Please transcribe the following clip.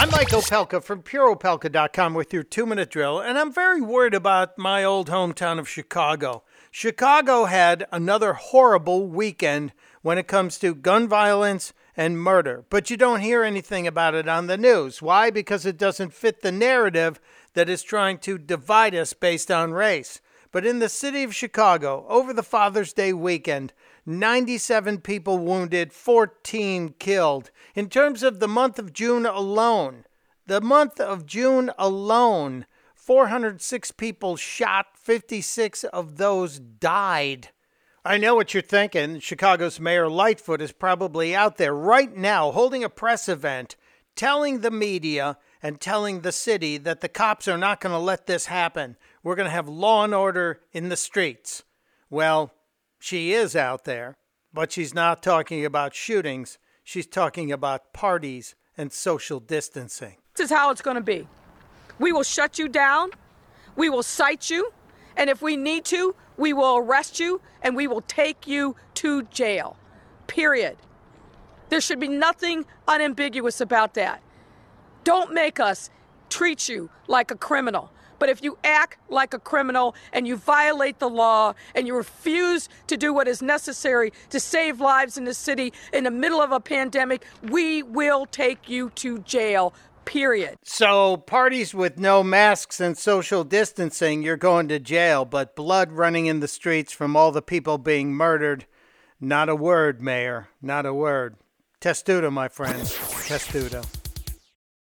I'm Mike Opelka from PureOpelka.com with your two minute drill, and I'm very worried about my old hometown of Chicago. Chicago had another horrible weekend when it comes to gun violence and murder, but you don't hear anything about it on the news. Why? Because it doesn't fit the narrative that is trying to divide us based on race. But in the city of Chicago, over the Father's Day weekend, 97 people wounded, 14 killed. In terms of the month of June alone, the month of June alone, 406 people shot, 56 of those died. I know what you're thinking. Chicago's Mayor Lightfoot is probably out there right now holding a press event telling the media and telling the city that the cops are not going to let this happen. We're going to have law and order in the streets. Well, she is out there, but she's not talking about shootings. She's talking about parties and social distancing. This is how it's going to be. We will shut you down, we will cite you, and if we need to, we will arrest you and we will take you to jail. Period. There should be nothing unambiguous about that. Don't make us treat you like a criminal. But if you act like a criminal and you violate the law and you refuse to do what is necessary to save lives in the city in the middle of a pandemic, we will take you to jail. Period. So, parties with no masks and social distancing, you're going to jail, but blood running in the streets from all the people being murdered, not a word, Mayor. Not a word. Testudo, my friends. Testudo.